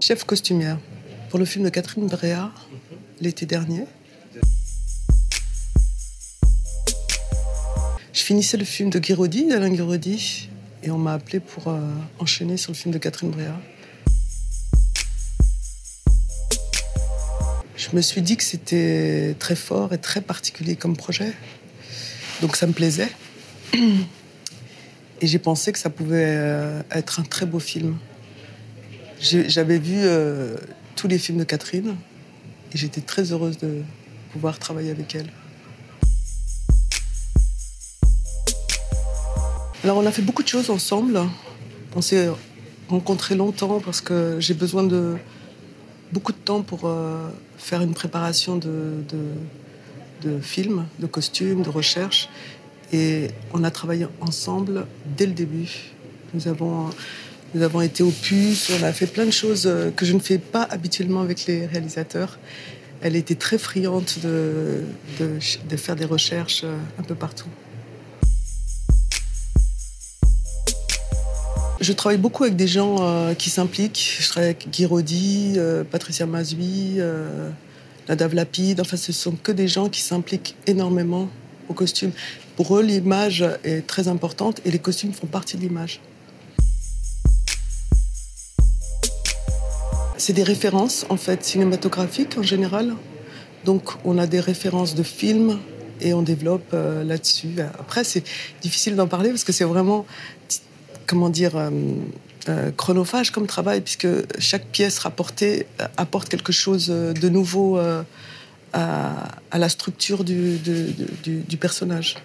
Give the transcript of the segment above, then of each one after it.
chef costumière pour le film de Catherine Bréa l'été dernier. Je finissais le film de Guiraudy, d'Alain Guiraudy, et on m'a appelé pour euh, enchaîner sur le film de Catherine Bréa. Je me suis dit que c'était très fort et très particulier comme projet. Donc ça me plaisait. Et j'ai pensé que ça pouvait euh, être un très beau film. J'avais vu euh, tous les films de Catherine et j'étais très heureuse de pouvoir travailler avec elle. Alors on a fait beaucoup de choses ensemble. On s'est rencontrés longtemps parce que j'ai besoin de beaucoup de temps pour euh, faire une préparation de, de, de films, de costumes, de recherche. Et on a travaillé ensemble dès le début. Nous avons, nous avons été au puces, on a fait plein de choses euh, que je ne fais pas habituellement avec les réalisateurs. Elle était très friande de, faire des recherches euh, un peu partout. Je travaille beaucoup avec des gens euh, qui s'impliquent. Je travaille avec Guy Rodi, euh, Patricia Mazui, Nadav Lapide. Enfin, ce sont que des gens qui s'impliquent énormément au costume. Pour eux, l'image est très importante et les costumes font partie de l'image. C'est des références, en fait, cinématographiques en général. Donc, on a des références de films et on développe euh, là-dessus. Après, c'est difficile d'en parler parce que c'est vraiment comment dire, euh, euh, chronophage comme travail, puisque chaque pièce rapportée apporte quelque chose de nouveau à, la structure du personnage.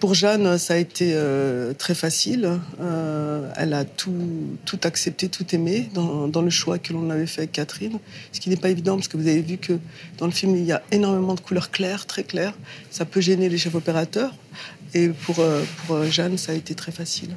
Pour Jeanne, ça a été euh, très facile. Euh, elle a tout, tout, accepté, tout aimé dans, dans le choix que l'on avait fait avec Catherine. Ce qui n'est pas évident parce que vous avez vu que dans le film, il y a énormément de couleurs claires, très claires. Ça peut gêner les chefs opérateurs. Et pour, euh, pour Jeanne, ça a été très facile.